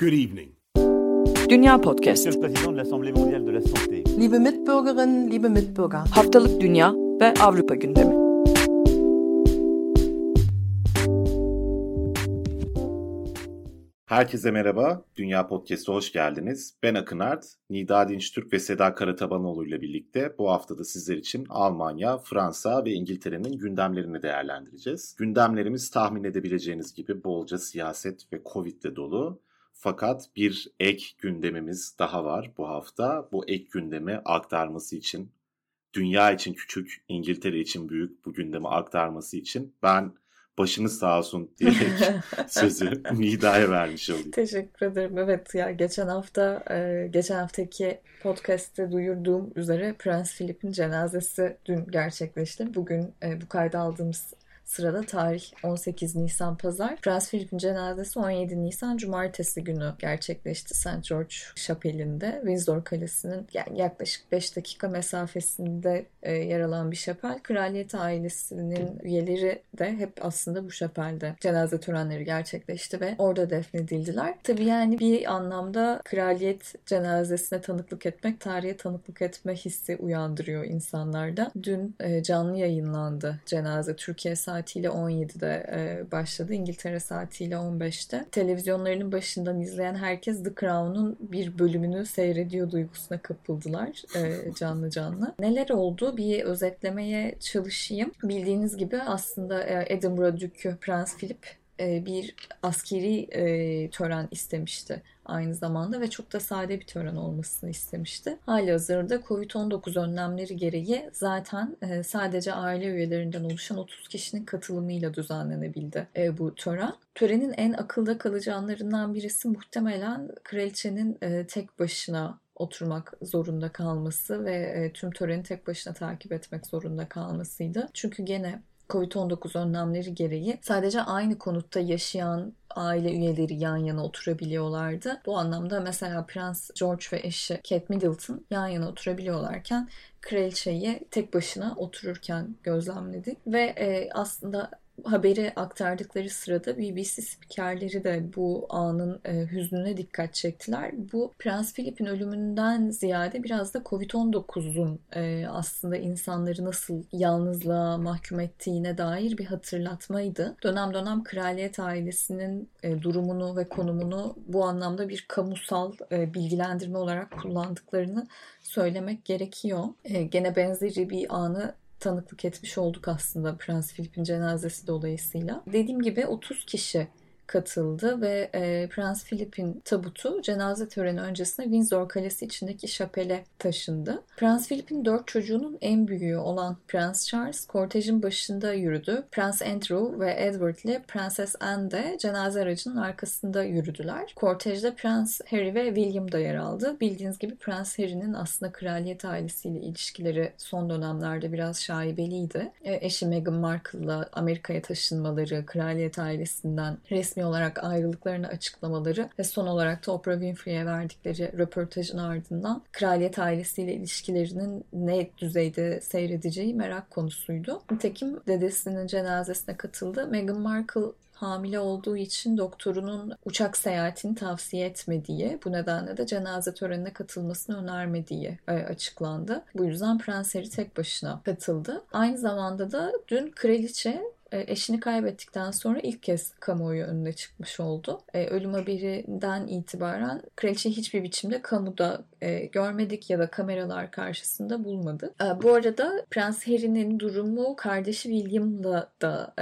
Good evening. Dünya Podcast. Monsieur le Président de l'Assemblée mondiale de la santé. Liebe Mitbürgerinnen, liebe Mitbürger. Haftalık Dünya ve Avrupa gündemi. Herkese merhaba, Dünya Podcast'a hoş geldiniz. Ben Akın Ert, Nida Dinçtürk ve Seda Karatabanoğlu ile birlikte bu haftada sizler için Almanya, Fransa ve İngiltere'nin gündemlerini değerlendireceğiz. Gündemlerimiz tahmin edebileceğiniz gibi bolca siyaset ve Covid ile dolu. Fakat bir ek gündemimiz daha var bu hafta. Bu ek gündemi aktarması için, dünya için küçük, İngiltere için büyük bu gündemi aktarması için ben başınız sağ olsun diyerek sözü Nida'ya vermiş olayım. Teşekkür ederim. Evet ya geçen hafta e, geçen haftaki podcast'te duyurduğum üzere Prens Philip'in cenazesi dün gerçekleşti. Bugün e, bu kaydı aldığımız sırada tarih 18 Nisan Pazar. Prens Philip'in cenazesi 17 Nisan Cumartesi günü gerçekleşti St. George Şapeli'nde. Windsor Kalesi'nin yaklaşık 5 dakika mesafesinde e, yer alan bir şapel. Kraliyet ailesinin üyeleri de hep aslında bu şapelde cenaze törenleri gerçekleşti ve orada defnedildiler. Tabii yani bir anlamda kraliyet cenazesine tanıklık etmek, tarihe tanıklık etme hissi uyandırıyor insanlarda. Dün e, canlı yayınlandı cenaze Türkiye saatiyle 17'de e, başladı. İngiltere saatiyle 15'te. Televizyonlarının başından izleyen herkes The Crown'un bir bölümünü seyrediyor duygusuna kapıldılar e, canlı canlı. Neler oldu? Bir özetlemeye çalışayım. Bildiğiniz gibi aslında e, Edinburgh Dükü Prens Philip e, bir askeri e, tören istemişti aynı zamanda ve çok da sade bir tören olmasını istemişti. Hali hazırda Covid-19 önlemleri gereği zaten e, sadece aile üyelerinden oluşan 30 kişinin katılımıyla düzenlenebildi e, bu tören. Törenin en akılda kalıcı anlarından birisi muhtemelen kraliçenin e, tek başına oturmak zorunda kalması ve e, tüm töreni tek başına takip etmek zorunda kalmasıydı. Çünkü gene Covid-19 önlemleri gereği sadece aynı konutta yaşayan aile üyeleri yan yana oturabiliyorlardı. Bu anlamda mesela Prens George ve eşi Kate Middleton yan yana oturabiliyorlarken kraliçeyi tek başına otururken gözlemledik ve e, aslında haberi aktardıkları sırada BBC spikerleri de bu anın e, hüznüne dikkat çektiler. Bu Prens Philip'in ölümünden ziyade biraz da Covid-19'un e, aslında insanları nasıl yalnızlığa mahkum ettiğine dair bir hatırlatmaydı. Dönem dönem kraliyet ailesinin e, durumunu ve konumunu bu anlamda bir kamusal e, bilgilendirme olarak kullandıklarını söylemek gerekiyor. E, gene benzeri bir anı tanıklık etmiş olduk aslında Prens Philip'in cenazesi dolayısıyla. Dediğim gibi 30 kişi katıldı ve e, Prens Philip'in tabutu cenaze töreni öncesinde Windsor Kalesi içindeki şapele taşındı. Prens Philip'in dört çocuğunun en büyüğü olan Prens Charles kortejin başında yürüdü. Prens Andrew ve Edward ile Prenses Anne de cenaze aracının arkasında yürüdüler. Kortejde Prens Harry ve William da yer aldı. Bildiğiniz gibi Prens Harry'nin aslında kraliyet ailesiyle ilişkileri son dönemlerde biraz şaibeliydi. E, eşi Meghan Markle'la Amerika'ya taşınmaları, kraliyet ailesinden resmi resmi olarak ayrılıklarını açıklamaları ve son olarak da Oprah Winfrey'e verdikleri röportajın ardından kraliyet ailesiyle ilişkilerinin ne düzeyde seyredeceği merak konusuydu. Nitekim dedesinin cenazesine katıldı. Meghan Markle hamile olduğu için doktorunun uçak seyahatini tavsiye etmediği, bu nedenle de cenaze törenine katılmasını önermediği e, açıklandı. Bu yüzden Prens Harry tek başına katıldı. Aynı zamanda da dün kraliçe eşini kaybettikten sonra ilk kez kamuoyu önüne çıkmış oldu. Ölüm haberinden itibaren kraliçe hiçbir biçimde kamuda görmedik ya da kameralar karşısında bulmadı. Bu arada Prens Harry'nin durumu kardeşi William'la da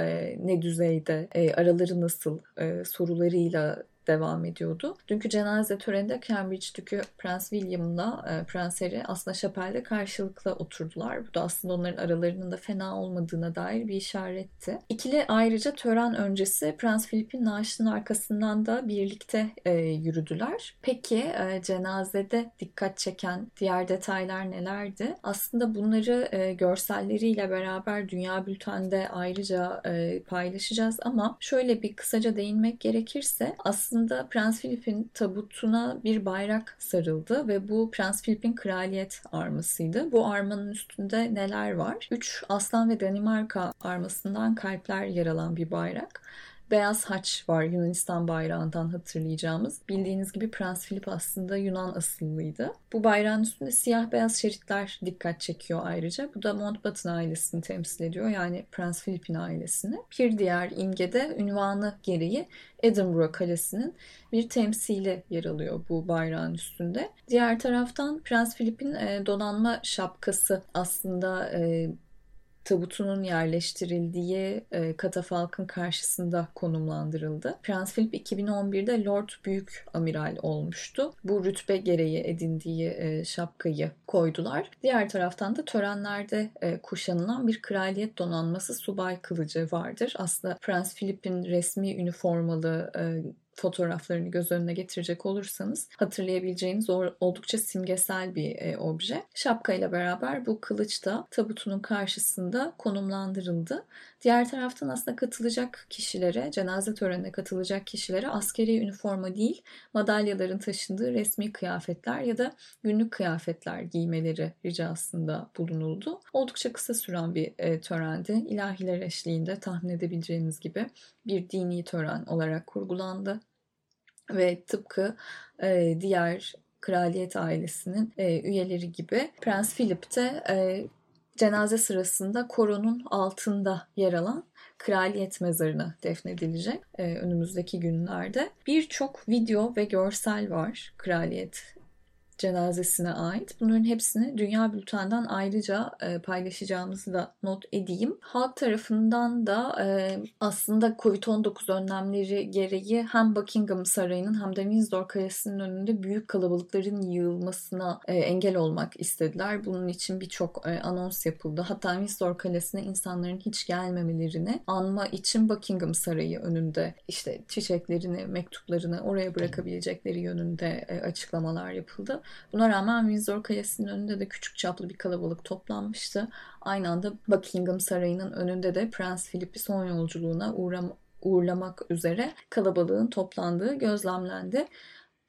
ne düzeyde araları nasıl sorularıyla devam ediyordu. Dünkü cenaze töreninde Cambridge Dükü Prens William'la e, Prens Harry aslında şapelde karşılıklı oturdular. Bu da aslında onların aralarının da fena olmadığına dair bir işaretti. İkili ayrıca tören öncesi Prens Philip'in naaşının arkasından da birlikte e, yürüdüler. Peki e, cenazede dikkat çeken diğer detaylar nelerdi? Aslında bunları e, görselleriyle beraber Dünya Bülten'de ayrıca e, paylaşacağız ama şöyle bir kısaca değinmek gerekirse aslında aslında Prens Philip'in tabutuna bir bayrak sarıldı ve bu Prens Philip'in kraliyet armasıydı. Bu armanın üstünde neler var? Üç aslan ve Danimarka armasından kalpler yer alan bir bayrak beyaz haç var Yunanistan bayrağından hatırlayacağımız. Bildiğiniz gibi Prens Philip aslında Yunan asıllıydı. Bu bayrağın üstünde siyah beyaz şeritler dikkat çekiyor ayrıca. Bu da Mountbatten ailesini temsil ediyor. Yani Prens Philip'in ailesini. Bir diğer imgede ünvanı gereği Edinburgh Kalesi'nin bir temsili yer alıyor bu bayrağın üstünde. Diğer taraftan Prens Philip'in e, donanma şapkası aslında e, tabutunun yerleştirildiği e, katafalkın karşısında konumlandırıldı. Prens Philip 2011'de Lord Büyük Amiral olmuştu. Bu rütbe gereği edindiği e, şapkayı koydular. Diğer taraftan da törenlerde e, kuşanılan bir kraliyet donanması subay kılıcı vardır. Aslında Prens Philip'in resmi üniformalı e, fotoğraflarını göz önüne getirecek olursanız hatırlayabileceğiniz oldukça simgesel bir e, obje. Şapka ile beraber bu kılıç da tabutunun karşısında konumlandırıldı. Diğer taraftan aslında katılacak kişilere, cenaze törenine katılacak kişilere askeri üniforma değil, madalyaların taşındığı resmi kıyafetler ya da günlük kıyafetler giymeleri ricasında bulunuldu. Oldukça kısa süren bir e, törendi. İlahiler eşliğinde tahmin edebileceğiniz gibi bir dini tören olarak kurgulandı ve tıpkı e, diğer kraliyet ailesinin e, üyeleri gibi Prens Philip de e, cenaze sırasında koronun altında yer alan kraliyet mezarına defnedilecek e, önümüzdeki günlerde. Birçok video ve görsel var kraliyet cenazesine ait. Bunların hepsini Dünya Bülten'den ayrıca e, paylaşacağımızı da not edeyim. Halk tarafından da e, aslında Covid-19 önlemleri gereği hem Buckingham Sarayı'nın hem de Windsor Kalesi'nin önünde büyük kalabalıkların yığılmasına e, engel olmak istediler. Bunun için birçok anons yapıldı. Hatta Windsor Kalesi'ne insanların hiç gelmemelerini anma için Buckingham Sarayı önünde işte çiçeklerini, mektuplarını oraya bırakabilecekleri yönünde açıklamalar yapıldı. Buna rağmen Windsor Kalesi'nin önünde de küçük çaplı bir kalabalık toplanmıştı. Aynı anda Buckingham Sarayı'nın önünde de Prens Philip'i son yolculuğuna uğram uğurlamak üzere kalabalığın toplandığı gözlemlendi.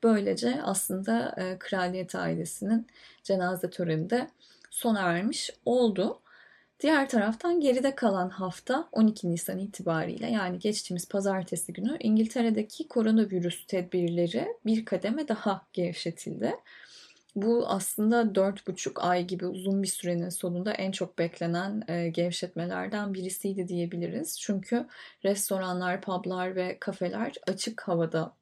Böylece aslında e, kraliyet ailesinin cenaze töreni de sona ermiş oldu. Diğer taraftan geride kalan hafta 12 Nisan itibariyle yani geçtiğimiz pazartesi günü İngiltere'deki koronavirüs tedbirleri bir kademe daha gevşetildi. Bu aslında 4,5 ay gibi uzun bir sürenin sonunda en çok beklenen e, gevşetmelerden birisiydi diyebiliriz. Çünkü restoranlar, publar ve kafeler açık havada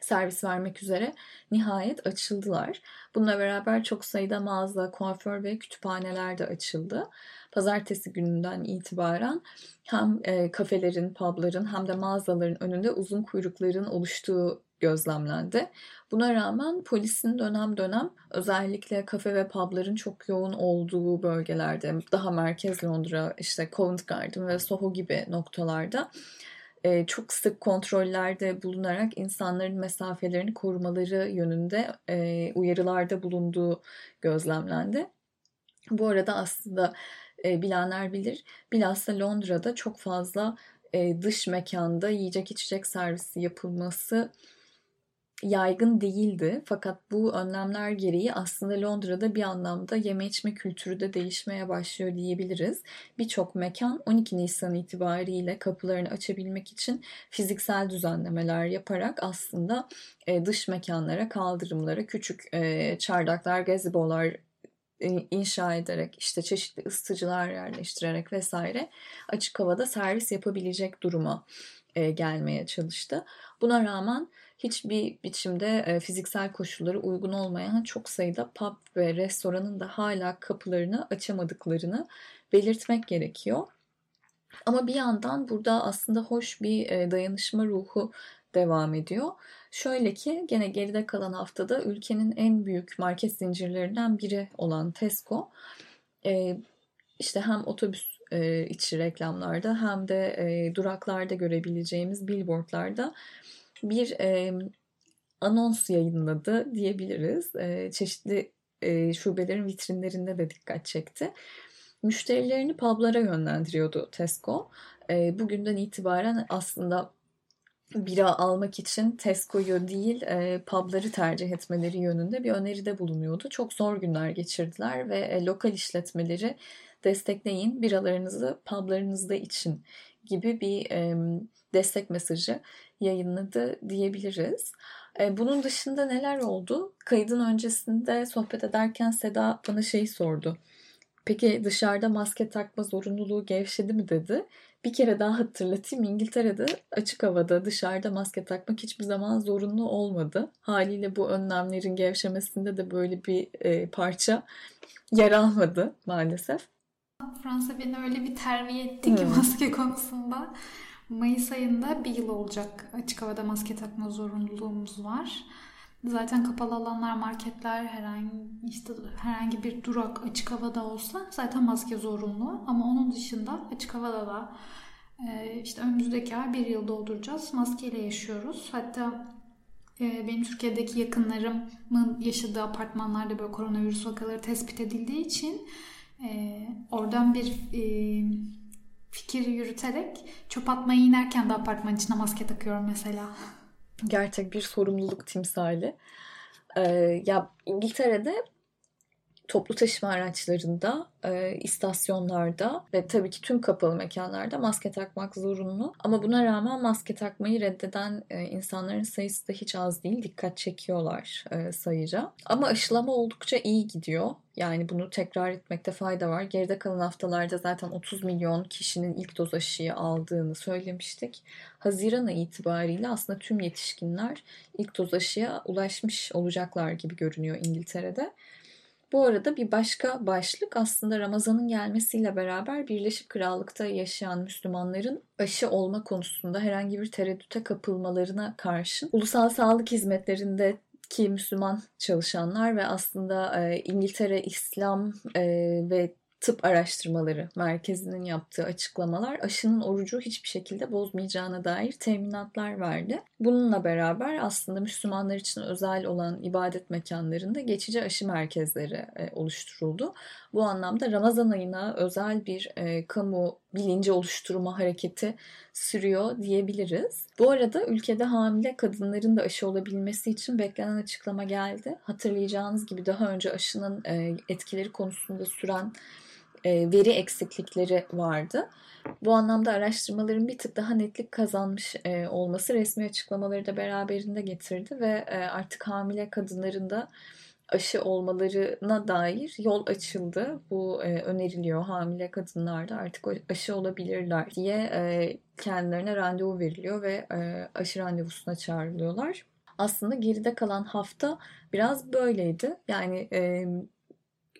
servis vermek üzere nihayet açıldılar. Bununla beraber çok sayıda mağaza, kuaför ve kütüphaneler de açıldı. Pazartesi gününden itibaren hem e, kafelerin, pubların hem de mağazaların önünde uzun kuyrukların oluştuğu gözlemlendi. Buna rağmen polisin dönem dönem özellikle kafe ve pubların çok yoğun olduğu bölgelerde daha merkez Londra işte Covent Garden ve Soho gibi noktalarda e, çok sık kontrollerde bulunarak insanların mesafelerini korumaları yönünde e, uyarılarda bulunduğu gözlemlendi. Bu arada aslında e, bilenler bilir bilhassa Londra'da çok fazla dış mekanda yiyecek içecek servisi yapılması yaygın değildi. Fakat bu önlemler gereği aslında Londra'da bir anlamda yeme içme kültürü de değişmeye başlıyor diyebiliriz. Birçok mekan 12 Nisan itibariyle kapılarını açabilmek için fiziksel düzenlemeler yaparak aslında e, dış mekanlara, kaldırımlara küçük e, çardaklar, gazebolar inşa ederek işte çeşitli ısıtıcılar yerleştirerek vesaire açık havada servis yapabilecek duruma e, gelmeye çalıştı. Buna rağmen hiçbir biçimde e, fiziksel koşulları uygun olmayan çok sayıda pub ve restoranın da hala kapılarını açamadıklarını belirtmek gerekiyor. Ama bir yandan burada aslında hoş bir e, dayanışma ruhu devam ediyor. Şöyle ki gene geride kalan haftada ülkenin en büyük market zincirlerinden biri olan Tesco e, işte hem otobüs içi reklamlarda hem de duraklarda görebileceğimiz billboardlarda bir e, anons yayınladı diyebiliriz. E, çeşitli e, şubelerin vitrinlerinde de dikkat çekti. Müşterilerini publara yönlendiriyordu Tesco. E, bugünden itibaren aslında bira almak için Tesco'yu değil e, pubları tercih etmeleri yönünde bir öneride bulunuyordu. Çok zor günler geçirdiler ve e, lokal işletmeleri destekleyin biralarınızı publarınızda için gibi bir e, destek mesajı yayınladı diyebiliriz. E, bunun dışında neler oldu? Kaydın öncesinde sohbet ederken Seda bana şey sordu. Peki dışarıda maske takma zorunluluğu gevşedi mi dedi. Bir kere daha hatırlatayım İngiltere'de açık havada dışarıda maske takmak hiçbir zaman zorunlu olmadı. Haliyle bu önlemlerin gevşemesinde de böyle bir e, parça yer almadı maalesef. Fransa beni öyle bir terbiye etti ki hmm. maske konusunda. Mayıs ayında bir yıl olacak açık havada maske takma zorunluluğumuz var. Zaten kapalı alanlar, marketler, herhangi işte herhangi bir durak açık havada olsa zaten maske zorunlu. Ama onun dışında açık havada da e, işte önümüzdeki ay bir yıl dolduracağız. Maskeyle yaşıyoruz. Hatta e, benim Türkiye'deki yakınlarımın yaşadığı apartmanlarda böyle koronavirüs vakaları tespit edildiği için e, oradan bir fikir yürüterek çöp atmaya inerken de apartman içine maske takıyorum mesela. Gerçek bir sorumluluk timsali. Ee, ya İngiltere'de toplu taşıma araçlarında, e, istasyonlarda ve tabii ki tüm kapalı mekanlarda maske takmak zorunlu. Ama buna rağmen maske takmayı reddeden e, insanların sayısı da hiç az değil. Dikkat çekiyorlar e, sayıca. Ama aşılama oldukça iyi gidiyor. Yani bunu tekrar etmekte fayda var. Geride kalan haftalarda zaten 30 milyon kişinin ilk doz aşıyı aldığını söylemiştik. Haziran ayı itibariyle aslında tüm yetişkinler ilk doz aşıya ulaşmış olacaklar gibi görünüyor İngiltere'de. Bu arada bir başka başlık aslında Ramazan'ın gelmesiyle beraber Birleşik Krallık'ta yaşayan Müslümanların aşı olma konusunda herhangi bir tereddüte kapılmalarına karşın ulusal sağlık hizmetlerinde ki Müslüman çalışanlar ve aslında e, İngiltere İslam e, ve Tıp Araştırmaları Merkezi'nin yaptığı açıklamalar aşının orucu hiçbir şekilde bozmayacağına dair teminatlar verdi. Bununla beraber aslında Müslümanlar için özel olan ibadet mekanlarında geçici aşı merkezleri e, oluşturuldu. Bu anlamda Ramazan ayına özel bir e, kamu bilinci oluşturma hareketi sürüyor diyebiliriz. Bu arada ülkede hamile kadınların da aşı olabilmesi için beklenen açıklama geldi. Hatırlayacağınız gibi daha önce aşının e, etkileri konusunda süren veri eksiklikleri vardı. Bu anlamda araştırmaların bir tık daha netlik kazanmış e, olması resmi açıklamaları da beraberinde getirdi ve e, artık hamile kadınların da aşı olmalarına dair yol açıldı. Bu e, öneriliyor hamile kadınlarda artık aşı olabilirler diye e, kendilerine randevu veriliyor ve e, aşı randevusuna çağrılıyorlar. Aslında geride kalan hafta biraz böyleydi. Yani e,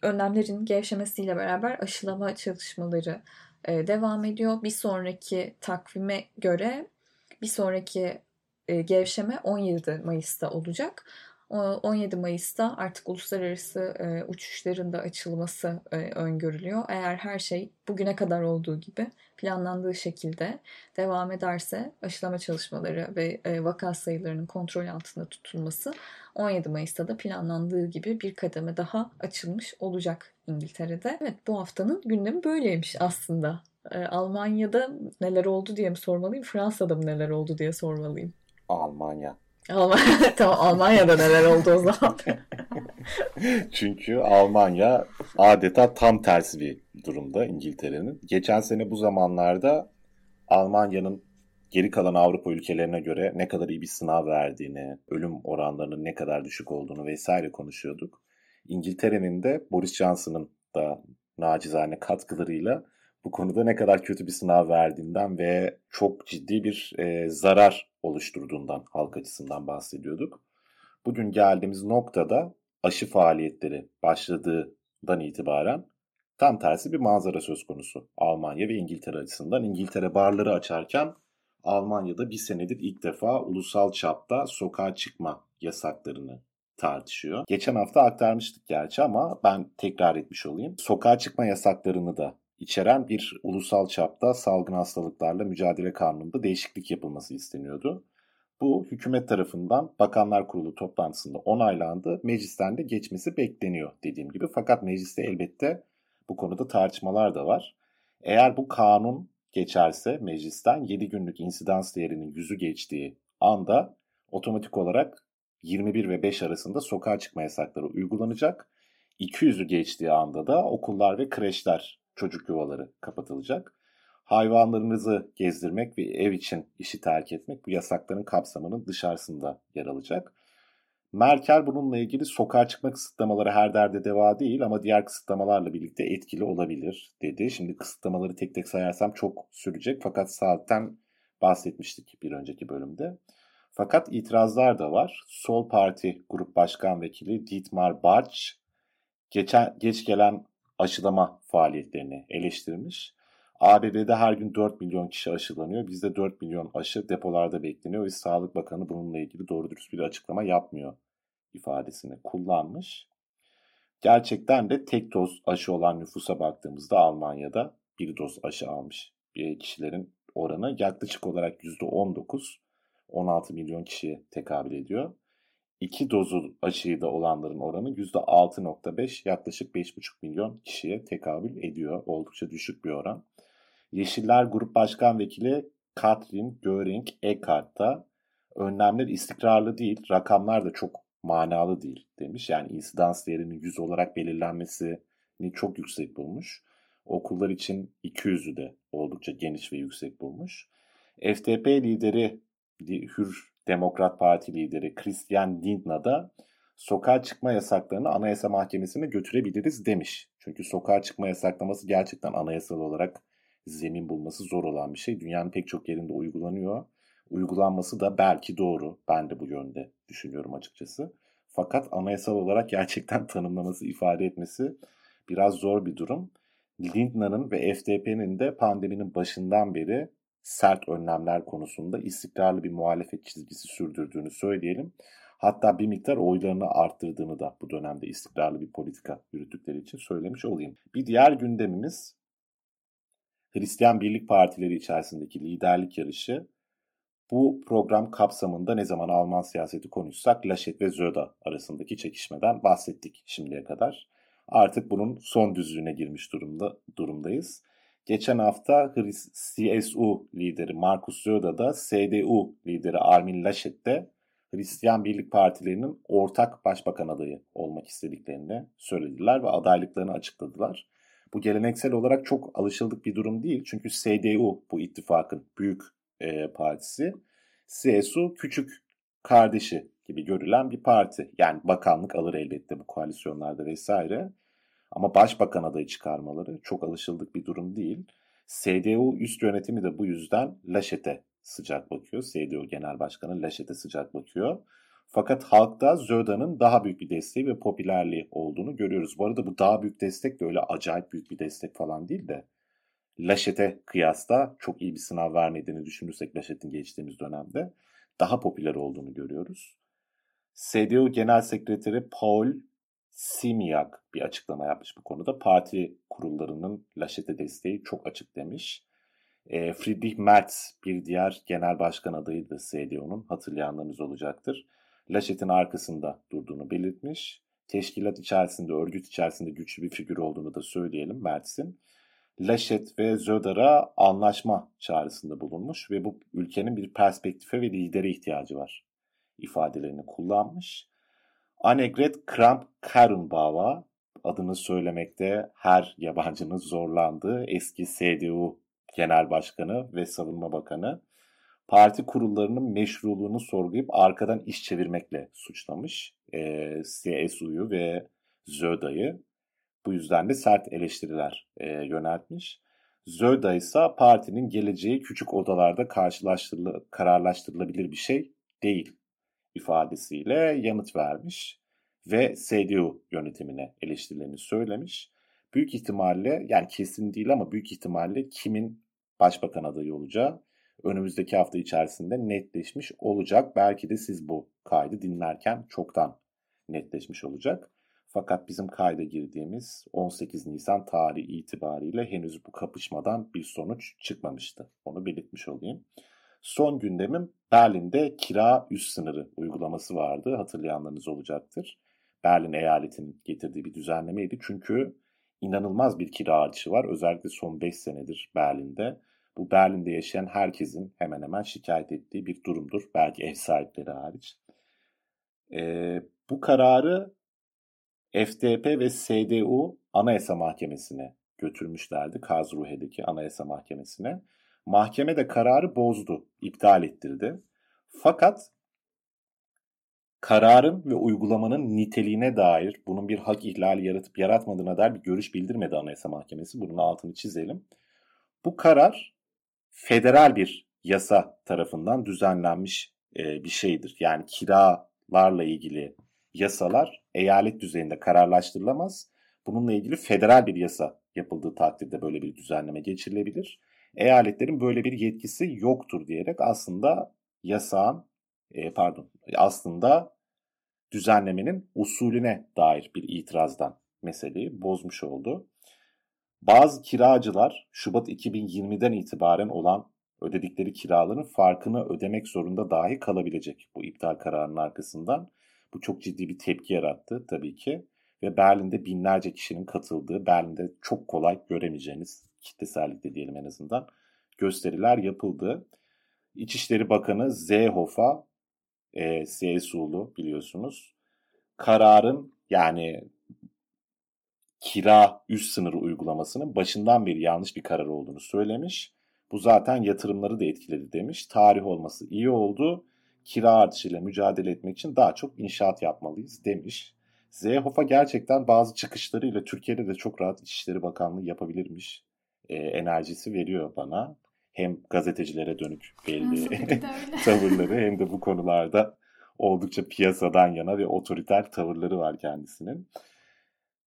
önlemlerin gevşemesiyle beraber aşılama çalışmaları e, devam ediyor. Bir sonraki takvime göre bir sonraki e, gevşeme 17 Mayıs'ta olacak. 17 Mayıs'ta artık uluslararası e, uçuşların da açılması e, öngörülüyor. Eğer her şey bugüne kadar olduğu gibi planlandığı şekilde devam ederse aşılama çalışmaları ve e, vaka sayılarının kontrol altında tutulması 17 Mayıs'ta da planlandığı gibi bir kademe daha açılmış olacak İngiltere'de. Evet bu haftanın gündemi böyleymiş aslında. Almanya'da neler oldu diye mi sormalıyım, Fransa'da mı neler oldu diye sormalıyım. Almanya. Almanya, tamam Almanya'da neler oldu o zaman? Çünkü Almanya adeta tam tersi bir durumda İngiltere'nin. Geçen sene bu zamanlarda Almanya'nın geri kalan Avrupa ülkelerine göre ne kadar iyi bir sınav verdiğini, ölüm oranlarının ne kadar düşük olduğunu vesaire konuşuyorduk. İngiltere'nin de Boris Johnson'ın da nacizane katkılarıyla bu konuda ne kadar kötü bir sınav verdiğinden ve çok ciddi bir e, zarar oluşturduğundan halk açısından bahsediyorduk. Bugün geldiğimiz noktada aşı faaliyetleri başladığından itibaren tam tersi bir manzara söz konusu. Almanya ve İngiltere açısından. İngiltere barları açarken Almanya'da bir senedir ilk defa ulusal çapta sokağa çıkma yasaklarını tartışıyor. Geçen hafta aktarmıştık gerçi ama ben tekrar etmiş olayım. Sokağa çıkma yasaklarını da içeren bir ulusal çapta salgın hastalıklarla mücadele kanununda değişiklik yapılması isteniyordu. Bu hükümet tarafından Bakanlar Kurulu toplantısında onaylandı. Meclisten de geçmesi bekleniyor dediğim gibi. Fakat mecliste elbette bu konuda tartışmalar da var. Eğer bu kanun geçerse meclisten 7 günlük insidans değerinin yüzü geçtiği anda otomatik olarak 21 ve 5 arasında sokağa çıkma yasakları uygulanacak. 200'ü geçtiği anda da okullar ve kreşler, çocuk yuvaları kapatılacak. Hayvanlarınızı gezdirmek ve ev için işi terk etmek bu yasakların kapsamının dışarısında yer alacak. Merkel bununla ilgili sokağa çıkma kısıtlamaları her derde deva değil ama diğer kısıtlamalarla birlikte etkili olabilir dedi. Şimdi kısıtlamaları tek tek sayarsam çok sürecek fakat saatten bahsetmiştik bir önceki bölümde. Fakat itirazlar da var. Sol Parti Grup Başkan Vekili Dietmar Bartsch geçen, geç gelen aşılama faaliyetlerini eleştirmiş. ABD'de her gün 4 milyon kişi aşılanıyor. Bizde 4 milyon aşı depolarda bekleniyor ve Sağlık Bakanı bununla ilgili doğru dürüst bir açıklama yapmıyor ifadesini kullanmış. Gerçekten de tek doz aşı olan nüfusa baktığımızda Almanya'da bir doz aşı almış kişilerin oranı yaklaşık olarak %19, 16 milyon kişiye tekabül ediyor. İki dozu aşıyı da olanların oranı %6.5 yaklaşık 5,5 milyon kişiye tekabül ediyor. Oldukça düşük bir oran. Yeşiller Grup Başkan Vekili Katrin Göring Eckardt da önlemler istikrarlı değil, rakamlar da çok manalı değil demiş. Yani insidans değerinin 100 olarak belirlenmesini çok yüksek bulmuş. Okullar için 200'ü de oldukça geniş ve yüksek bulmuş. FDP lideri Hür Demokrat Parti lideri Christian Lindner da sokağa çıkma yasaklarını Anayasa Mahkemesi'ne götürebiliriz demiş. Çünkü sokağa çıkma yasaklaması gerçekten anayasal olarak zemin bulması zor olan bir şey. Dünyanın pek çok yerinde uygulanıyor. Uygulanması da belki doğru. Ben de bu yönde düşünüyorum açıkçası. Fakat anayasal olarak gerçekten tanımlaması, ifade etmesi biraz zor bir durum. Lindner'ın ve FDP'nin de pandeminin başından beri sert önlemler konusunda istikrarlı bir muhalefet çizgisi sürdürdüğünü söyleyelim. Hatta bir miktar oylarını arttırdığını da bu dönemde istikrarlı bir politika yürüttükleri için söylemiş olayım. Bir diğer gündemimiz Hristiyan Birlik Partileri içerisindeki liderlik yarışı. Bu program kapsamında ne zaman Alman siyaseti konuşsak Laschet ve Söder arasındaki çekişmeden bahsettik şimdiye kadar. Artık bunun son düzlüğüne girmiş durumda durumdayız. Geçen hafta CSU lideri Markus Söder da CDU lideri Armin Laschet de Hristiyan Birlik Partilerinin ortak başbakan adayı olmak istediklerini söylediler ve adaylıklarını açıkladılar. Bu geleneksel olarak çok alışıldık bir durum değil. Çünkü CDU bu ittifakın büyük e, partisi. CSU küçük kardeşi gibi görülen bir parti. Yani bakanlık alır elbette bu koalisyonlarda vesaire. Ama başbakan adayı çıkarmaları çok alışıldık bir durum değil. CDU üst yönetimi de bu yüzden Laşet'e sıcak bakıyor. CDU Genel Başkanı Laşet'e sıcak bakıyor. Fakat halkta Zöda'nın daha büyük bir desteği ve popülerliği olduğunu görüyoruz. Bu arada bu daha büyük destek de öyle acayip büyük bir destek falan değil de Laşet'e kıyasla çok iyi bir sınav vermediğini düşünürsek Laşet'in geçtiğimiz dönemde daha popüler olduğunu görüyoruz. CDU Genel Sekreteri Paul Simiak bir açıklama yapmış bu konuda. Parti kurullarının Laşet'e desteği çok açık demiş. E, Friedrich Merz bir diğer genel başkan adayıydı CDU'nun hatırlayanlarınız olacaktır. Laşet'in arkasında durduğunu belirtmiş. Teşkilat içerisinde, örgüt içerisinde güçlü bir figür olduğunu da söyleyelim Mertz'in. Laşet ve Zödar'a anlaşma çağrısında bulunmuş ve bu ülkenin bir perspektife ve lidere ihtiyacı var ifadelerini kullanmış. Annegret Kramp-Karrenbauer adını söylemekte her yabancının zorlandığı eski CDU Genel Başkanı ve Savunma Bakanı parti kurullarının meşruluğunu sorgulayıp arkadan iş çevirmekle suçlamış e, CSU'yu ve Zöda'yı. Bu yüzden de sert eleştiriler e, yöneltmiş. Zöda ise partinin geleceği küçük odalarda kararlaştırılabilir bir şey değil ifadesiyle yanıt vermiş ve CDU yönetimine eleştirilerini söylemiş. Büyük ihtimalle yani kesin değil ama büyük ihtimalle kimin başbakan adayı olacağı önümüzdeki hafta içerisinde netleşmiş olacak. Belki de siz bu kaydı dinlerken çoktan netleşmiş olacak. Fakat bizim kayda girdiğimiz 18 Nisan tarihi itibariyle henüz bu kapışmadan bir sonuç çıkmamıştı. Onu belirtmiş olayım. Son gündemim Berlin'de kira üst sınırı uygulaması vardı. Hatırlayanlarınız olacaktır. Berlin eyaletinin getirdiği bir düzenlemeydi. Çünkü inanılmaz bir kira artışı var. Özellikle son 5 senedir Berlin'de. Bu Berlin'de yaşayan herkesin hemen hemen şikayet ettiği bir durumdur. Belki ev sahipleri hariç. Ee, bu kararı FDP ve CDU Anayasa Mahkemesi'ne götürmüşlerdi Karlsruhe'deki Anayasa Mahkemesi'ne. Mahkeme de kararı bozdu, iptal ettirdi. Fakat kararın ve uygulamanın niteliğine dair bunun bir hak ihlali yaratıp yaratmadığına dair bir görüş bildirmedi Anayasa Mahkemesi. Bunun altını çizelim. Bu karar federal bir yasa tarafından düzenlenmiş e, bir şeydir. Yani kiralarla ilgili yasalar eyalet düzeyinde kararlaştırılamaz. Bununla ilgili federal bir yasa yapıldığı takdirde böyle bir düzenleme geçirilebilir. Eyaletlerin böyle bir yetkisi yoktur diyerek aslında yasağın e, pardon aslında düzenlemenin usulüne dair bir itirazdan meseleyi bozmuş oldu. Bazı kiracılar Şubat 2020'den itibaren olan ödedikleri kiraların farkını ödemek zorunda dahi kalabilecek bu iptal kararının arkasından. Bu çok ciddi bir tepki yarattı tabii ki ve Berlin'de binlerce kişinin katıldığı, Berlin'de çok kolay göremeyeceğiniz kitlesellikte diyelim en azından gösteriler yapıldı. İçişleri Bakanı Seehofer, e, CSU'lu biliyorsunuz, kararın yani kira üst sınırı uygulamasının başından beri yanlış bir karar olduğunu söylemiş. Bu zaten yatırımları da etkiledi demiş. Tarih olması iyi oldu. Kira artışıyla mücadele etmek için daha çok inşaat yapmalıyız demiş. Seehofer gerçekten bazı çıkışlarıyla Türkiye'de de çok rahat İçişleri Bakanlığı yapabilirmiş e, enerjisi veriyor bana. Hem gazetecilere dönük belli tavırları hem de bu konularda oldukça piyasadan yana ve otoriter tavırları var kendisinin.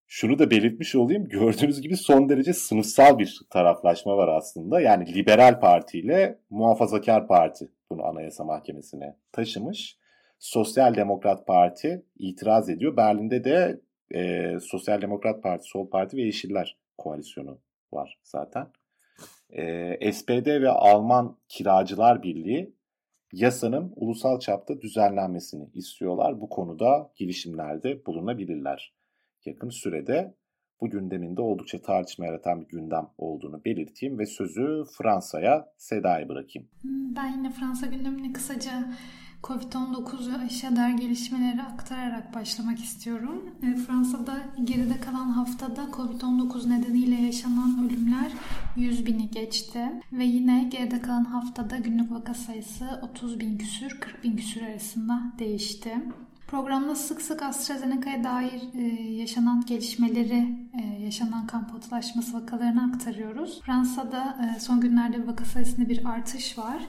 Şunu da belirtmiş olayım. Gördüğünüz gibi son derece sınıfsal bir taraflaşma var aslında. Yani Liberal Parti ile Muhafazakar Parti bunu Anayasa Mahkemesi'ne taşımış. Sosyal Demokrat Parti itiraz ediyor. Berlin'de de e, Sosyal Demokrat Parti, Sol Parti ve Yeşiller koalisyonu var zaten. E, SPD ve Alman Kiracılar Birliği yasanın ulusal çapta düzenlenmesini istiyorlar. Bu konuda girişimlerde bulunabilirler. Yakın sürede bu gündeminde oldukça tartışma yaratan bir gündem olduğunu belirteyim ve sözü Fransa'ya Seda'ya bırakayım. Ben yine Fransa gündemini kısaca Covid-19 ve aşıya dair gelişmeleri aktararak başlamak istiyorum. E, Fransa'da geride kalan haftada Covid-19 nedeniyle yaşanan ölümler 100 bini geçti. Ve yine geride kalan haftada günlük vaka sayısı 30 bin küsür 40 bin küsür arasında değişti. Programda sık sık AstraZeneca'ya dair e, yaşanan gelişmeleri, e, yaşanan kan pıhtılaşması vakalarını aktarıyoruz. Fransa'da e, son günlerde vaka sayısında bir artış var.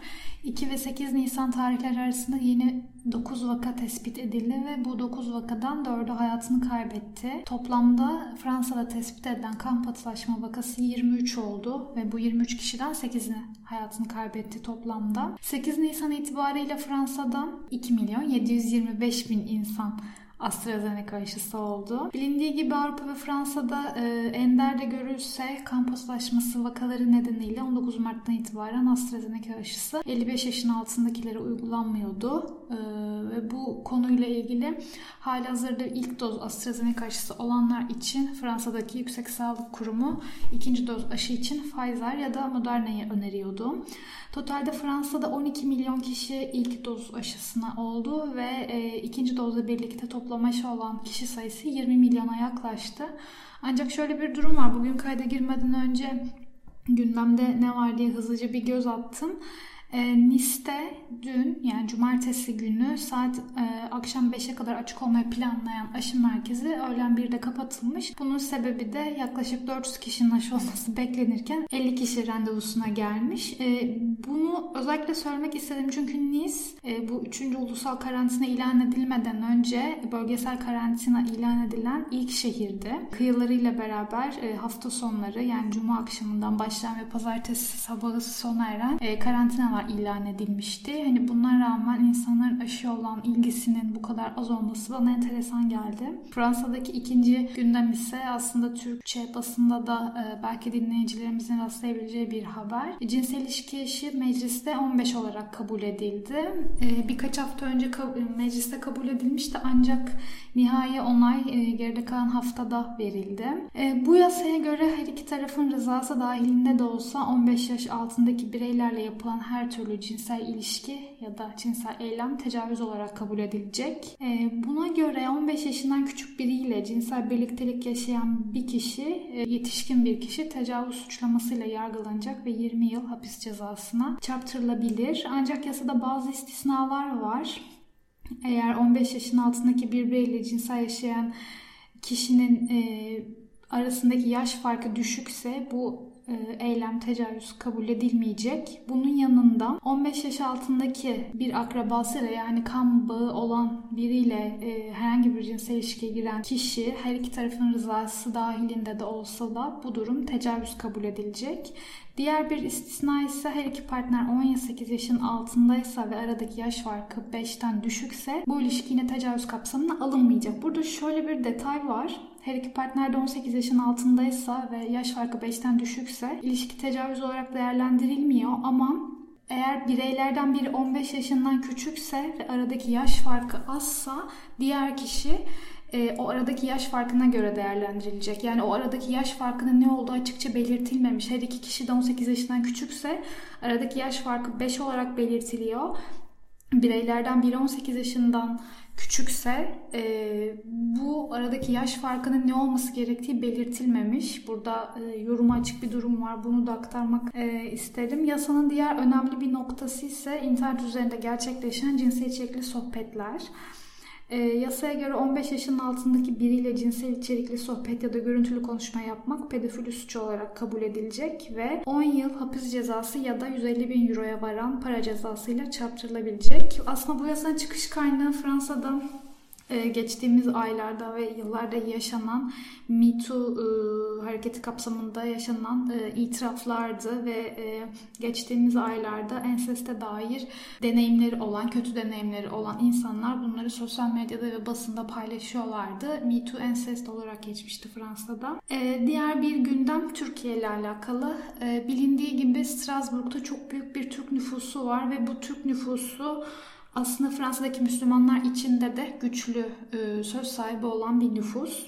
2 ve 8 Nisan tarihleri arasında yeni 9 vaka tespit edildi ve bu 9 vakadan 4'ü hayatını kaybetti. Toplamda Fransa'da tespit edilen kan patılaşma vakası 23 oldu ve bu 23 kişiden 8'ini hayatını kaybetti toplamda. 8 Nisan itibariyle Fransa'da 2 milyon 725 bin insan AstraZeneca aşısı oldu. Bilindiği gibi Avrupa ve Fransa'da e, Ender'de görülse kan vakaları nedeniyle 19 Mart'tan itibaren AstraZeneca aşısı 55 yaşın altındakilere uygulanmıyordu. E, ve bu konuyla ilgili hali hazırda ilk doz AstraZeneca aşısı olanlar için Fransa'daki Yüksek Sağlık Kurumu ikinci doz aşı için Pfizer ya da Moderna'yı öneriyordu. Totalde Fransa'da 12 milyon kişi ilk doz aşısına oldu ve e, ikinci dozla birlikte toplam aşı olan kişi sayısı 20 milyona yaklaştı. Ancak şöyle bir durum var. Bugün kayda girmeden önce gündemde ne var diye hızlıca bir göz attım. E, Nice'de dün yani cumartesi günü saat e, akşam 5'e kadar açık olmayı planlayan aşı merkezi öğlen 1'de kapatılmış. Bunun sebebi de yaklaşık 400 kişinin aşı olması beklenirken 50 kişi randevusuna gelmiş. E, bunu özellikle söylemek istedim çünkü Nice e, bu 3. ulusal karantina ilan edilmeden önce bölgesel karantina ilan edilen ilk şehirdi. Kıyılarıyla beraber e, hafta sonları yani cuma akşamından başlayan ve pazartesi sabahı sona eren e, karantina var ilan edilmişti. Hani buna rağmen insanların aşı olan ilgisinin bu kadar az olması bana enteresan geldi. Fransa'daki ikinci gündem ise aslında Türkçe basında da e, belki dinleyicilerimizin rastlayabileceği bir haber. Cinsel ilişki yaşı mecliste 15 olarak kabul edildi. E, birkaç hafta önce mecliste kabul edilmişti ancak Nihai onay e, geride kalan haftada verildi. E, bu yasaya göre her iki tarafın rızası dahilinde de olsa 15 yaş altındaki bireylerle yapılan her türlü cinsel ilişki ya da cinsel eylem tecavüz olarak kabul edilecek. E, buna göre 15 yaşından küçük biriyle cinsel birliktelik yaşayan bir kişi, e, yetişkin bir kişi tecavüz suçlamasıyla yargılanacak ve 20 yıl hapis cezasına çarptırılabilir. Ancak yasada bazı istisnalar var. Eğer 15 yaşın altındaki bir bireyle cinsel yaşayan kişinin e, arasındaki yaş farkı düşükse bu eylem tecavüz kabul edilmeyecek. Bunun yanında 15 yaş altındaki bir akrabasıyla yani kan bağı olan biriyle e, herhangi bir cinsel ilişkiye giren kişi her iki tarafın rızası dahilinde de olsa da bu durum tecavüz kabul edilecek. Diğer bir istisna ise her iki partner 18 yaşın altındaysa ve aradaki yaş farkı 5'ten düşükse bu ilişki yine tecavüz kapsamına alınmayacak. Burada şöyle bir detay var. Her iki partner de 18 yaşın altındaysa ve yaş farkı 5'ten düşükse ilişki tecavüz olarak değerlendirilmiyor ama eğer bireylerden biri 15 yaşından küçükse ve aradaki yaş farkı azsa diğer kişi e, o aradaki yaş farkına göre değerlendirilecek. Yani o aradaki yaş farkının ne olduğu açıkça belirtilmemiş. Her iki kişi de 18 yaşından küçükse aradaki yaş farkı 5 olarak belirtiliyor. Bireylerden biri 18 yaşından küçükse e, bu aradaki yaş farkının ne olması gerektiği belirtilmemiş. Burada e, yoruma açık bir durum var. Bunu da aktarmak e, isterim. Yasanın diğer önemli bir noktası ise internet üzerinde gerçekleşen cinsel içerikli sohbetler. E, yasaya göre 15 yaşının altındaki biriyle cinsel içerikli sohbet ya da görüntülü konuşma yapmak pedofili suçu olarak kabul edilecek ve 10 yıl hapis cezası ya da 150 bin euroya varan para cezasıyla çarptırılabilecek. Aslında bu yasanın çıkış kaynağı Fransa'da geçtiğimiz aylarda ve yıllarda yaşanan Me Too e, hareketi kapsamında yaşanan e, itiraflardı ve e, geçtiğimiz aylarda enseste dair deneyimleri olan, kötü deneyimleri olan insanlar bunları sosyal medyada ve basında paylaşıyorlardı. Me Too ensest olarak geçmişti Fransa'da. Diğer bir gündem Türkiye ile alakalı. Bilindiği gibi Strasbourg'da çok büyük bir Türk nüfusu var ve bu Türk nüfusu aslında Fransa'daki Müslümanlar içinde de güçlü e, söz sahibi olan bir nüfus.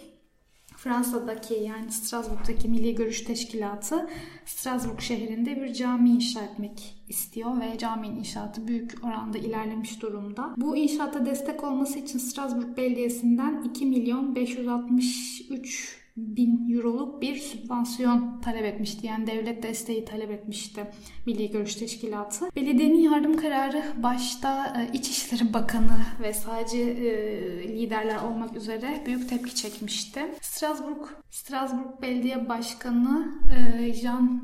Fransa'daki yani Strasbourg'daki Milli Görüş Teşkilatı Strasbourg şehrinde bir cami inşa etmek istiyor ve caminin inşaatı büyük oranda ilerlemiş durumda. Bu inşaata destek olması için Strasbourg Belediyesi'nden 2 milyon 563 bin euroluk bir sübvansiyon talep etmişti. Yani devlet desteği talep etmişti Milli Görüş Teşkilatı. Belediyenin yardım kararı başta e, İçişleri Bakanı ve sadece e, liderler olmak üzere büyük tepki çekmişti. Strasbourg, Strasbourg Belediye Başkanı e, Jean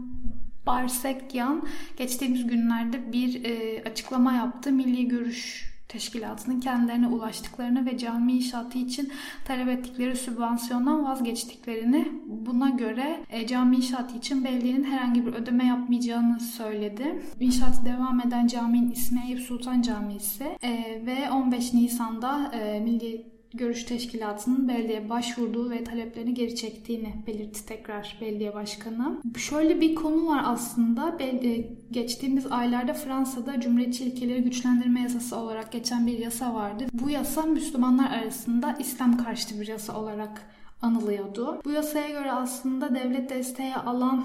Barsekyan geçtiğimiz günlerde bir açıklama yaptı. Milli Görüş teşkilatının kendilerine ulaştıklarını ve cami inşaatı için talep ettikleri sübvansiyondan vazgeçtiklerini buna göre e, cami inşaatı için belediyenin herhangi bir ödeme yapmayacağını söyledi. İnşaatı devam eden caminin ismi Eyüp Sultan Camii ise e, ve 15 Nisan'da e, Milli Görüş Teşkilatı'nın belediye başvurduğu ve taleplerini geri çektiğini belirtti tekrar belediye başkanı. Şöyle bir konu var aslında. E, geçtiğimiz aylarda Fransa'da Cumhuriyetçi ilkeleri güçlendirme yasası olarak geçen bir yasa vardı. Bu yasa Müslümanlar arasında İslam karşıtı bir yasa olarak anılıyordu. Bu yasaya göre aslında devlet desteği alan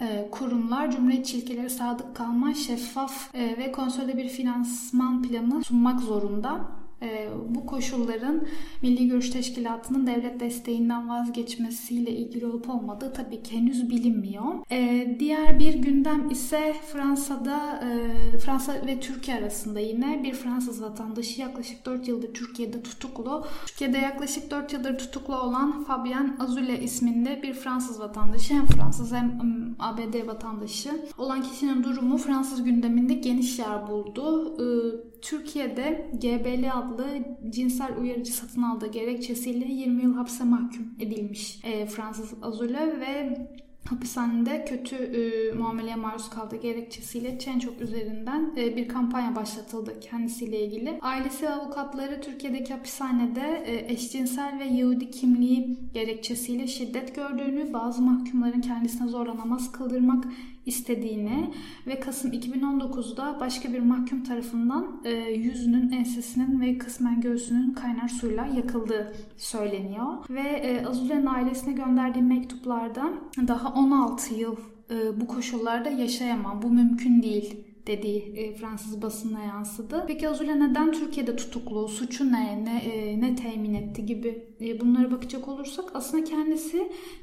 e, kurumlar Cumhuriyetçi ilkelere sadık kalma, şeffaf e, ve konsolide bir finansman planı sunmak zorunda. Ee, bu koşulların Milli Görüş Teşkilatı'nın devlet desteğinden vazgeçmesiyle ilgili olup olmadığı tabii ki henüz bilinmiyor. Ee, diğer bir gündem ise Fransa'da e, Fransa ve Türkiye arasında yine bir Fransız vatandaşı yaklaşık 4 yıldır Türkiye'de tutuklu. Türkiye'de yaklaşık 4 yıldır tutuklu olan Fabien Azule isminde bir Fransız vatandaşı hem Fransız hem ABD vatandaşı olan kişinin durumu Fransız gündeminde geniş yer buldu. Türkiye'de GBL adlı cinsel uyarıcı satın aldığı gerekçesiyle 20 yıl hapse mahkum edilmiş e, Fransız Azule ve hapishanede kötü e, muameleye maruz kaldığı gerekçesiyle Çençok üzerinden e, bir kampanya başlatıldı kendisiyle ilgili. Ailesi avukatları Türkiye'deki hapishanede e, eşcinsel ve Yahudi kimliği gerekçesiyle şiddet gördüğünü, bazı mahkumların kendisine zorla namaz kıldırmak istediğini ve Kasım 2019'da başka bir mahkum tarafından e, yüzünün, ensesinin ve kısmen göğsünün kaynar suyla yakıldığı söyleniyor. Ve e, Azule'nin ailesine gönderdiği mektuplarda daha 16 yıl e, bu koşullarda yaşayamam, bu mümkün değil dediği e, Fransız basınına yansıdı. Peki Azule neden Türkiye'de tutuklu? Suçu ne? Ne, e, ne temin etti gibi e, bunlara bakacak olursak aslında kendisi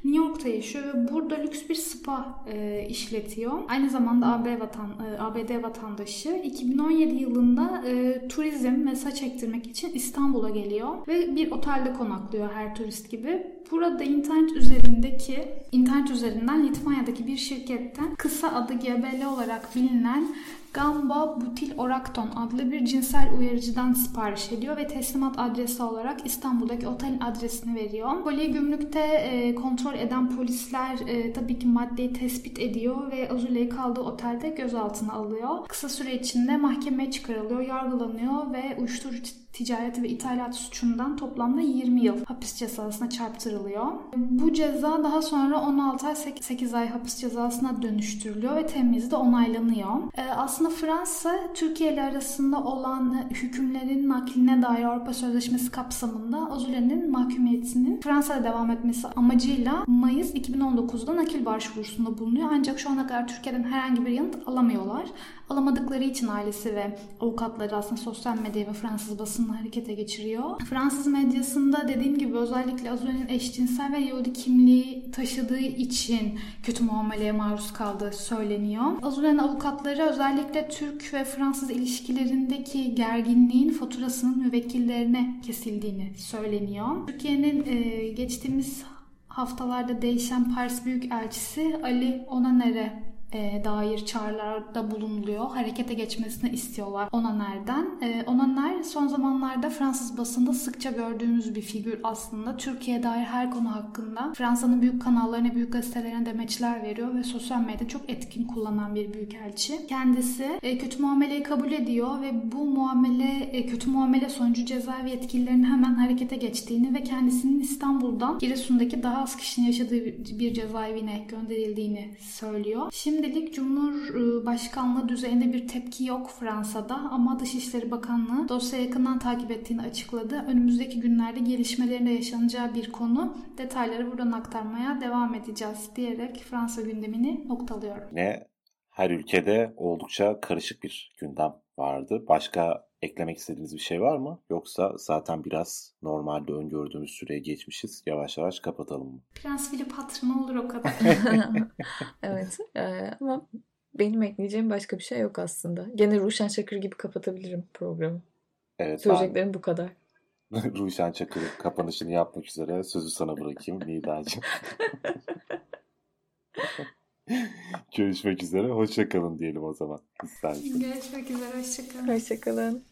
New York'ta yaşıyor ve burada lüks bir spa e, işletiyor. Aynı zamanda AB vatan, e, ABD vatandaşı. 2017 yılında e, turizm ve saç için İstanbul'a geliyor ve bir otelde konaklıyor her turist gibi. Burada internet üzerindeki internet üzerinden Litvanya'daki bir şirketten kısa adı GBL olarak bilinen Gamba butil orakton adlı bir cinsel uyarıcıdan sipariş ediyor ve teslimat adresi olarak İstanbul'daki otelin adresini veriyor. Kolyeyi gümrükte e, kontrol eden polisler e, tabii ki maddeyi tespit ediyor ve Azule'yi kaldığı otelde gözaltına alıyor. Kısa süre içinde mahkemeye çıkarılıyor, yargılanıyor ve uyuşturucu ticareti ve ithalat suçundan toplamda 20 yıl hapis cezasına çarptırılıyor. Bu ceza daha sonra 16 ay 8 ay hapis cezasına dönüştürülüyor ve temizde onaylanıyor. Ee, aslında Fransa Türkiye ile arasında olan hükümlerin nakline dair Avrupa Sözleşmesi kapsamında Azule'nin mahkumiyetinin Fransa'da devam etmesi amacıyla Mayıs 2019'da nakil başvurusunda bulunuyor. Ancak şu ana kadar Türkiye'den herhangi bir yanıt alamıyorlar. Alamadıkları için ailesi ve avukatları aslında sosyal medya ve Fransız basını harekete geçiriyor. Fransız medyasında dediğim gibi özellikle Azule'nin eşcinsel ve Yahudi kimliği taşıdığı için kötü muameleye maruz kaldığı söyleniyor. Azule'nin avukatları özellikle Türk ve Fransız ilişkilerindeki gerginliğin faturasının müvekkillerine kesildiğini söyleniyor. Türkiye'nin e, geçtiğimiz haftalarda değişen Paris Büyükelçisi Ali Onaner'e e, dair çağrılarda bulunuluyor. Harekete geçmesini istiyorlar Onaner'den. E, Onaner son zamanlarda Fransız basında sıkça gördüğümüz bir figür aslında. Türkiye'ye dair her konu hakkında Fransa'nın büyük kanallarına, büyük gazetelerine demeçler veriyor ve sosyal medya çok etkin kullanan bir büyükelçi. Kendisi e, kötü muameleyi kabul ediyor ve bu muamele e, kötü muamele sonucu cezaevi yetkililerinin hemen harekete geçtiğini ve kendisinin İstanbul'dan Giresun'daki daha az kişinin yaşadığı bir cezaevine gönderildiğini söylüyor. Şimdi Şimdilik Cumhurbaşkanlığı düzeyinde bir tepki yok Fransa'da ama Dışişleri Bakanlığı dosyayı yakından takip ettiğini açıkladı. Önümüzdeki günlerde gelişmelerinde yaşanacağı bir konu. Detayları buradan aktarmaya devam edeceğiz diyerek Fransa gündemini noktalıyorum. Ne her ülkede oldukça karışık bir gündem vardı. Başka eklemek istediğiniz bir şey var mı? Yoksa zaten biraz normalde öngördüğümüz süreye geçmişiz. Yavaş yavaş kapatalım mı? Prens Philip hatırına olur o kadar. evet e, ama benim ekleyeceğim başka bir şey yok aslında. Gene Ruşen Çakır gibi kapatabilirim programı. Evet, Söyleyeceklerim ben... bu kadar. Ruşen Çakır kapanışını yapmak üzere sözü sana bırakayım Nida'cığım. Görüşmek üzere. Hoşçakalın diyelim o zaman. İstersen. Görüşmek üzere. Hoşçakalın. Hoşçakalın.